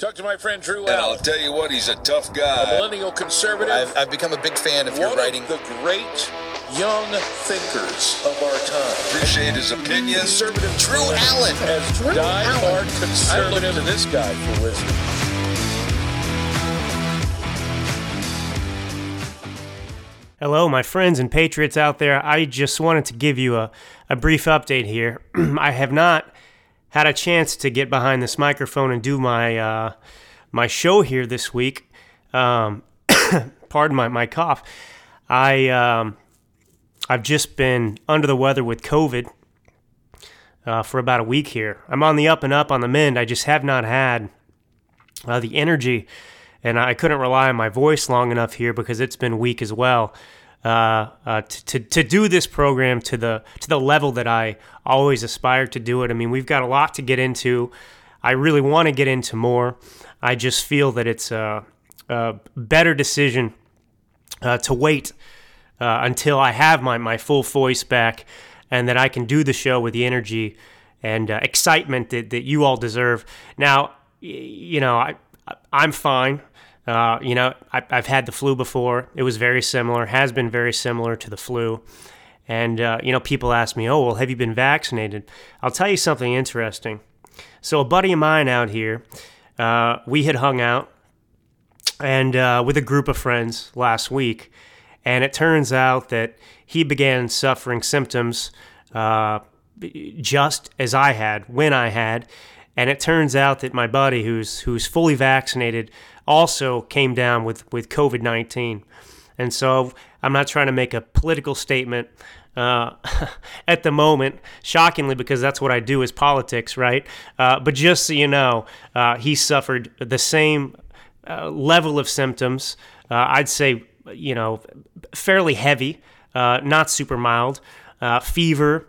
Talk to my friend Drew And I'll tell you what, he's a tough guy. a millennial conservative. I've, I've become a big fan of your writing. of the great young thinkers of our time. Appreciate his opinion. Conservative Drew Allen. as Drew die-hard Allen. conservative. I look to this guy for wisdom. Hello, my friends and patriots out there. I just wanted to give you a, a brief update here. I have not had a chance to get behind this microphone and do my uh, my show here this week. Um, pardon my, my cough. I um, I've just been under the weather with COVID uh, for about a week here. I'm on the up and up on the mend. I just have not had uh, the energy, and I couldn't rely on my voice long enough here because it's been weak as well. Uh, uh, to, to, do this program to the to the level that I always aspired to do it. I mean, we've got a lot to get into. I really want to get into more. I just feel that it's a, a better decision uh, to wait uh, until I have my, my full voice back and that I can do the show with the energy and excitement that, that you all deserve. Now, you know, I, I'm fine. Uh, you know, I, I've had the flu before. It was very similar, has been very similar to the flu. And, uh, you know, people ask me, oh, well, have you been vaccinated? I'll tell you something interesting. So, a buddy of mine out here, uh, we had hung out and uh, with a group of friends last week, and it turns out that he began suffering symptoms uh, just as I had when I had, and it turns out that my buddy, who's who's fully vaccinated, also came down with with COVID nineteen, and so I'm not trying to make a political statement. Uh, at the moment, shockingly, because that's what I do is politics, right? Uh, but just so you know, uh, he suffered the same uh, level of symptoms. Uh, I'd say, you know, fairly heavy, uh, not super mild. Fever,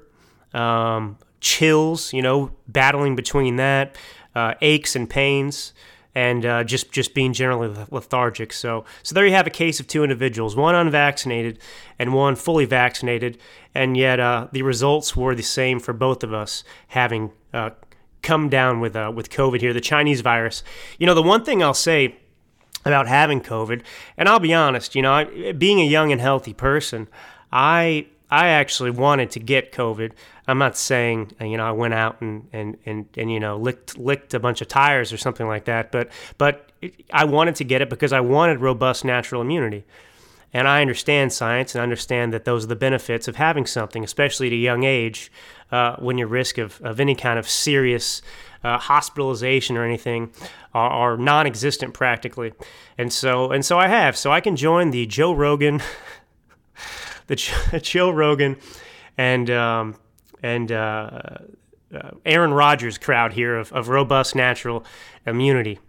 um, chills, you know, battling between that, uh, aches and pains, and uh, just just being generally lethargic. So so there you have a case of two individuals, one unvaccinated and one fully vaccinated, and yet uh, the results were the same for both of us having uh, come down with uh, with COVID here, the Chinese virus. You know, the one thing I'll say about having COVID, and I'll be honest, you know, I, being a young and healthy person, I I actually wanted to get COVID. I'm not saying uh, you know I went out and and and, and you know licked licked a bunch of tires or something like that, but but I wanted to get it because I wanted robust natural immunity. And I understand science and understand that those are the benefits of having something, especially at a young age, uh, when your risk of, of any kind of serious uh, hospitalization or anything are, are non-existent practically. And so and so I have. So I can join the Joe Rogan, the Joe Rogan, and um, and uh, uh, Aaron Rodgers crowd here of, of robust natural immunity.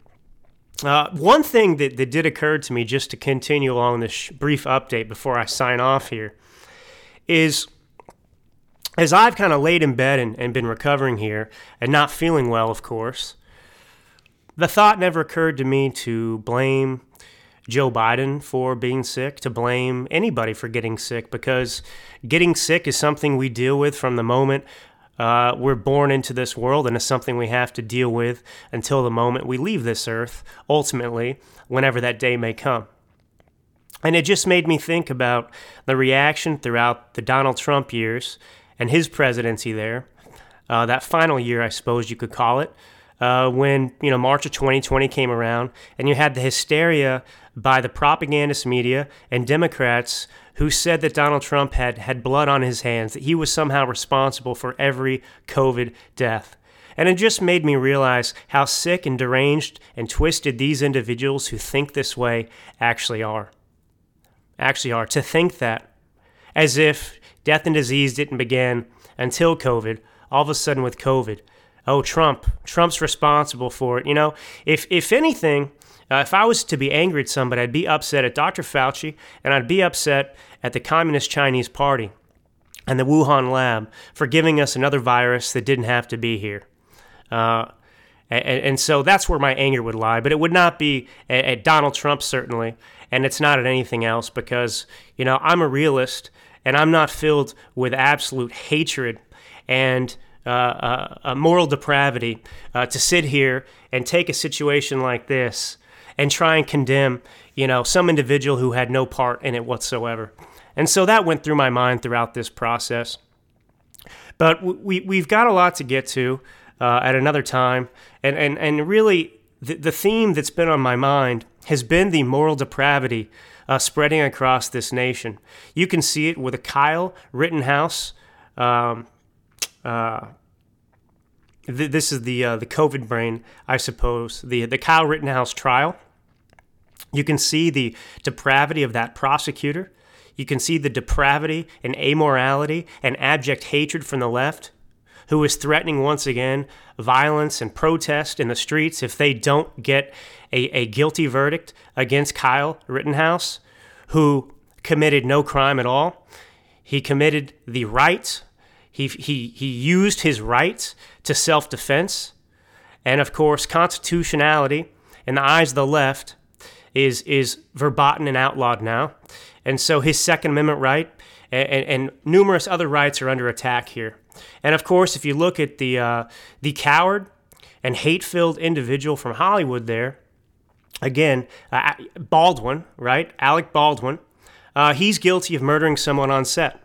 Uh, one thing that, that did occur to me just to continue along this sh- brief update before I sign off here is as I've kind of laid in bed and, and been recovering here and not feeling well, of course, the thought never occurred to me to blame Joe Biden for being sick, to blame anybody for getting sick, because getting sick is something we deal with from the moment uh, we're born into this world, and it's something we have to deal with until the moment we leave this earth, ultimately, whenever that day may come. And it just made me think about the reaction throughout the Donald Trump years and his presidency there, uh, that final year, I suppose you could call it, uh, when you know March of 2020 came around, and you had the hysteria by the propagandist media and Democrats who said that Donald Trump had had blood on his hands, that he was somehow responsible for every COVID death. And it just made me realize how sick and deranged and twisted these individuals who think this way actually are. Actually are. To think that, as if death and disease didn't begin until COVID, all of a sudden with COVID, oh, Trump, Trump's responsible for it. You know, if, if anything, uh, if I was to be angry at somebody, I'd be upset at Dr. Fauci and I'd be upset at the Communist Chinese Party and the Wuhan lab for giving us another virus that didn't have to be here. Uh, and, and, so that's where my anger would lie. But it would not be at, at Donald Trump, certainly. And it's not at anything else because, you know, I'm a realist and I'm not filled with absolute hatred and uh, uh, uh, moral depravity uh, to sit here and take a situation like this and try and condemn, you know, some individual who had no part in it whatsoever. And so that went through my mind throughout this process. But we, we've got a lot to get to uh, at another time. And, and, and really, the, the theme that's been on my mind has been the moral depravity uh, spreading across this nation. You can see it with a Kyle Rittenhouse. Um, uh, th- this is the uh, the COVID brain, I suppose. The the Kyle Rittenhouse trial. You can see the depravity of that prosecutor. You can see the depravity and amorality and abject hatred from the left, who is threatening once again violence and protest in the streets if they don't get a, a guilty verdict against Kyle Rittenhouse, who committed no crime at all. He committed the right, he, he, he used his right to self defense. And of course, constitutionality, in the eyes of the left, is, is verboten and outlawed now. And so his Second Amendment right and, and, and numerous other rights are under attack here. And of course, if you look at the, uh, the coward and hate filled individual from Hollywood there, again, uh, Baldwin, right? Alec Baldwin, uh, he's guilty of murdering someone on set.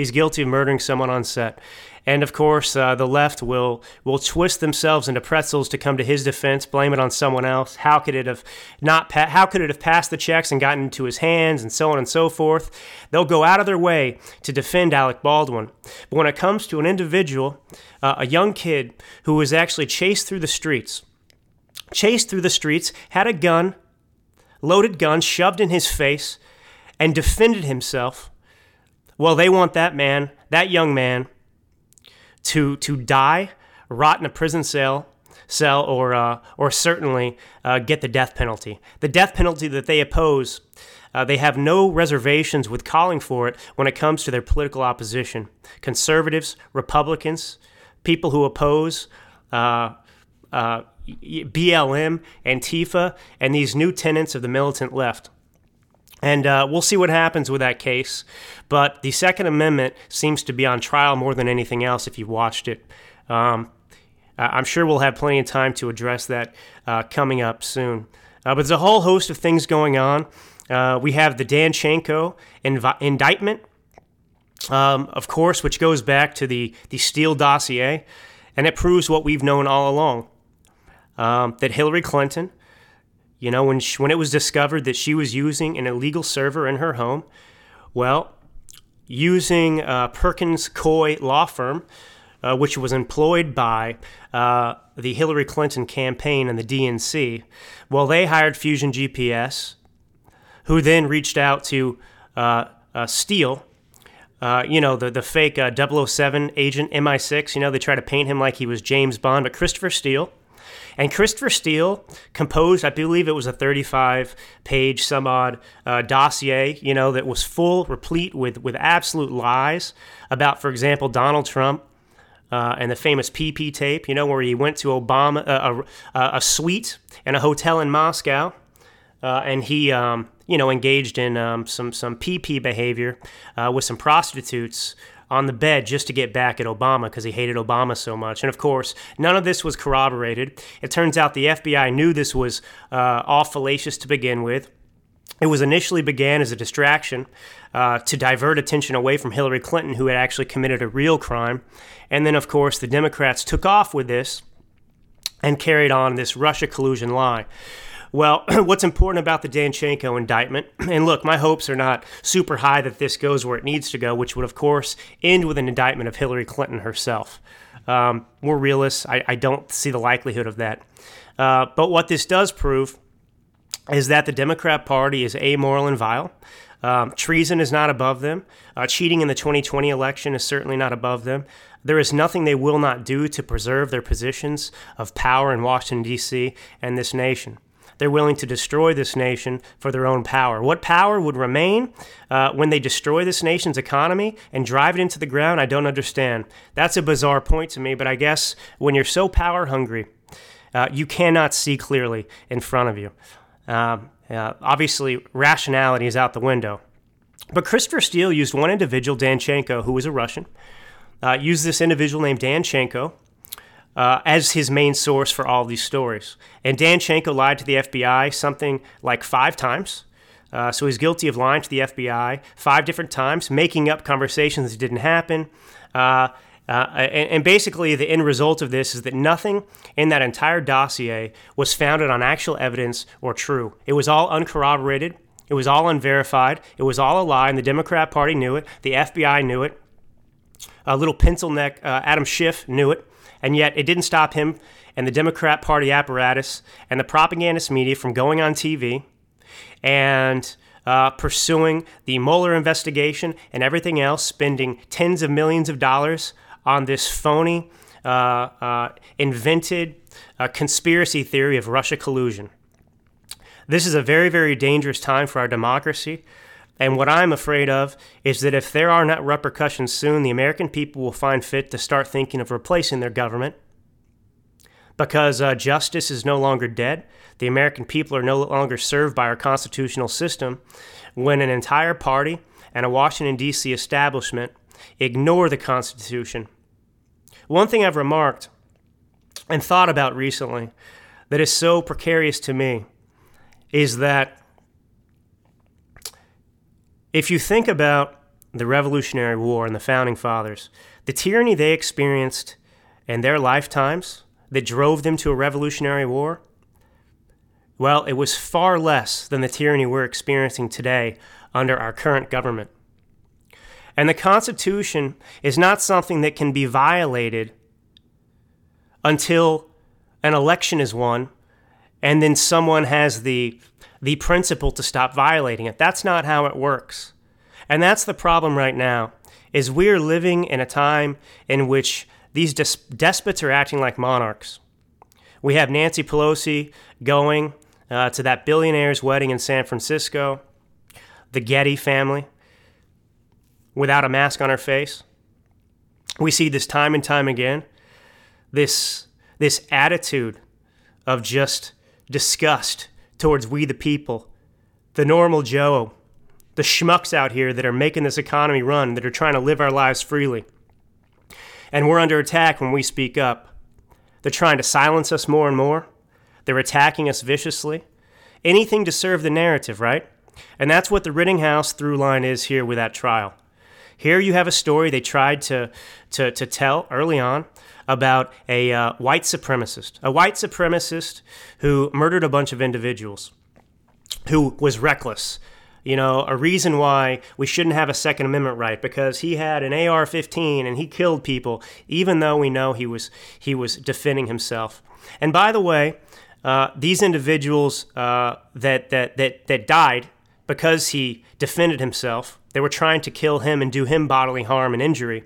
He's guilty of murdering someone on set. And of course, uh, the left will will twist themselves into pretzels to come to his defense, blame it on someone else. How could it have not? Pa- how could it have passed the checks and gotten into his hands, and so on and so forth? They'll go out of their way to defend Alec Baldwin. But when it comes to an individual, uh, a young kid who was actually chased through the streets, chased through the streets, had a gun, loaded gun shoved in his face, and defended himself. Well, they want that man, that young man to to die, rot in a prison cell, cell, or uh, or certainly uh, get the death penalty. The death penalty that they oppose. Uh, they have no reservations with calling for it when it comes to their political opposition. Conservatives, Republicans, people who oppose uh, uh, BLM, Antifa, and these new tenants of the militant left. And uh, we'll see what happens with that case. But the Second Amendment seems to be on trial more than anything else if you've watched it. Um, I'm sure we'll have plenty of time to address that uh, coming up soon. Uh, but there's a whole host of things going on. Uh, we have the Danchenko inv- indictment, um, of course, which goes back to the, the Steele dossier, and it proves what we've known all along um, that Hillary Clinton you know, when, she, when it was discovered that she was using an illegal server in her home, well, using uh, Perkins Coie law firm, uh, which was employed by uh, the Hillary Clinton campaign and the DNC, well, they hired Fusion GPS, who then reached out to uh, uh, Steele. Uh, you know, the, the fake 007 agent MI6, you know, they try to paint him like he was James Bond, but Christopher Steele and Christopher Steele composed, I believe it was a 35 page, some odd uh, dossier, you know, that was full, replete with, with absolute lies about, for example, Donald Trump. Uh, and the famous PP tape, you know, where he went to Obama, uh, a, a, suite in a hotel in Moscow, uh, and he, um, you know, engaged in um, some some PP behavior uh, with some prostitutes on the bed just to get back at Obama because he hated Obama so much. And of course, none of this was corroborated. It turns out the FBI knew this was uh, all fallacious to begin with. It was initially began as a distraction uh, to divert attention away from Hillary Clinton, who had actually committed a real crime. And then, of course, the Democrats took off with this and carried on this Russia collusion lie. Well, what's important about the Danchenko indictment, and look, my hopes are not super high that this goes where it needs to go, which would, of course, end with an indictment of Hillary Clinton herself. Um, we're realists. I, I, don't see the likelihood of that. Uh, but what this does prove is that the Democrat Party is amoral and vile. Um, treason is not above them. Uh, cheating in the 2020 election is certainly not above them. There is nothing they will not do to preserve their positions of power in Washington, D.C. and this nation. They're willing to destroy this nation for their own power. What power would remain uh, when they destroy this nation's economy and drive it into the ground? I don't understand. That's a bizarre point to me, but I guess when you're so power hungry, uh, you cannot see clearly in front of you. Uh, obviously, rationality is out the window. But Christopher Steele used one individual, Danchenko, who was a Russian, uh, used this individual named Danchenko uh, as his main source for all these stories. And Danchenko lied to the FBI something like five times. Uh, so he's guilty of lying to the FBI five different times, making up conversations that didn't happen. Uh, uh, and, and, basically, the end result of this is that nothing in that entire dossier was founded on actual evidence or true. It was all uncorroborated. It was all unverified. It was all a lie, and the Democrat Party knew it. The FBI knew it. A little pencil neck uh, Adam Schiff knew it. And yet, it didn't stop him and the Democrat Party apparatus and the propagandist media from going on TV and uh, pursuing the Mueller investigation and everything else, spending tens of millions of dollars on this phony, uh, uh, invented uh, conspiracy theory of Russia collusion. This is a very, very dangerous time for our democracy. And what I'm afraid of is that if there are not repercussions soon, the American people will find fit to start thinking of replacing their government because uh, justice is no longer dead. The American people are no longer served by our constitutional system when an entire party and a Washington, D.C. establishment ignore the Constitution. One thing I've remarked and thought about recently that is so precarious to me is that if you think about the Revolutionary War and the Founding Fathers, the tyranny they experienced in their lifetimes that drove them to a Revolutionary War? Well, it was far less than the tyranny we're experiencing today under our current government. And the Constitution is not something that can be violated until an election is won and then someone has the, the principle to stop violating it. That's not how it works. And that's the problem right now is we're living in a time in which these des- despots are acting like monarchs. We have Nancy Pelosi going uh, to that billionaire's wedding in San Francisco, the Getty family, without a mask on her face. We see this time and time again. This, this attitude of just disgust towards we the people, the normal Joe, the schmucks out here that are making this economy run, that are trying to live our lives freely and we're under attack when we speak up. They're trying to silence us more and more. They're attacking us viciously. Anything to serve the narrative, right? And that's what the Rittenhouse through line is here with that trial. Here you have a story they tried to, to, to tell early on about a uh, white supremacist, a white supremacist who murdered a bunch of individuals, who was reckless, you know, a reason why we shouldn't have a Second Amendment right because he had an AR-15 and he killed people, even though we know he was he was defending himself. And by the way, uh, these individuals uh, that, that that that died because he defended himself, they were trying to kill him and do him bodily harm and injury.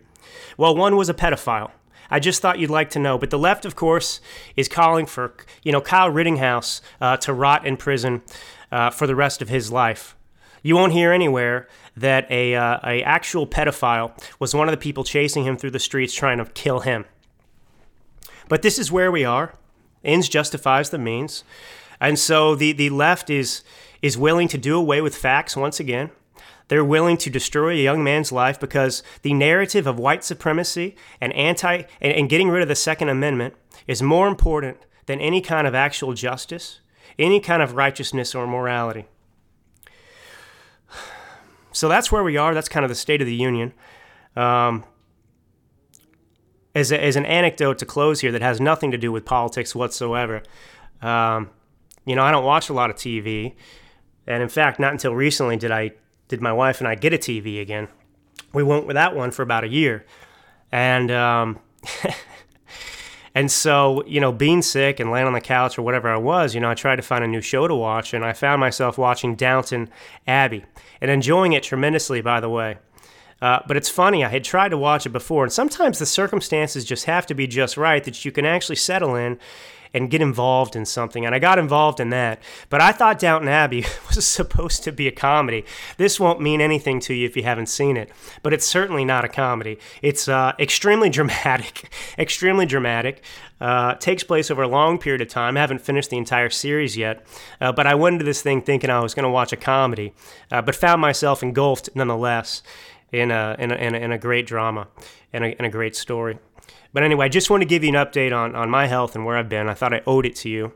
Well, one was a pedophile. I just thought you'd like to know. But the left, of course, is calling for you know Kyle Rittenhouse uh, to rot in prison uh, for the rest of his life. You won't hear anywhere that a, uh, a actual pedophile was one of the people chasing him through the streets trying to kill him. But this is where we are. Ends justifies the means. And so the, the left is, is willing to do away with facts once again. They're willing to destroy a young man's life because the narrative of white supremacy and anti and, and getting rid of the Second Amendment is more important than any kind of actual justice, any kind of righteousness or morality. So that's where we are. That's kind of the state of the union. Um, as, a, as an anecdote to close here that has nothing to do with politics whatsoever, um, you know, I don't watch a lot of TV, and in fact, not until recently did I did my wife and I get a TV again. We went without one for about a year, and um, and so you know, being sick and laying on the couch or whatever I was, you know, I tried to find a new show to watch, and I found myself watching Downton Abbey and enjoying it tremendously, by the way. Uh, but it's funny, I had tried to watch it before, and sometimes the circumstances just have to be just right that you can actually settle in and get involved in something. And I got involved in that. But I thought Downton Abbey was supposed to be a comedy. This won't mean anything to you if you haven't seen it, but it's certainly not a comedy. It's uh, extremely dramatic, extremely dramatic. Uh, takes place over a long period of time. I haven't finished the entire series yet, uh, but I went into this thing thinking I was going to watch a comedy, uh, but found myself engulfed nonetheless. in a in a, in a, in a great drama and a, and a great story. But anyway, I just want to give you an update on, on my health and where I've been. I thought I owed it to you.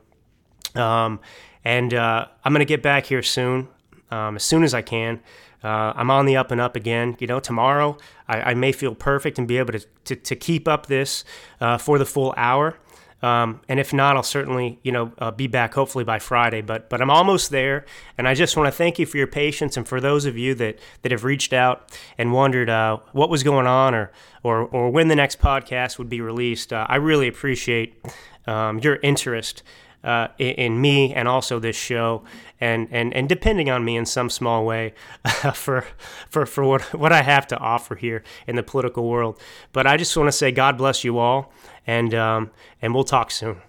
Um, and uh, I'm going to get back here soon, um, as soon as I can. Uh, I'm on the up and up again. You know, tomorrow I, I may feel perfect and be able to, to, to keep up this uh, for the full hour. Um, and if not, I'll certainly, you know, uh, be back hopefully by Friday. But but I'm almost there, and I just want to thank you for your patience, and for those of you that that have reached out and wondered uh, what was going on, or or or when the next podcast would be released. Uh, I really appreciate um, your interest. Uh, in, me and also this show, and, and, and depending on me in some small way for for for what what I have to offer here in the political world. But I just want to say God bless you all, and um, and we'll talk soon.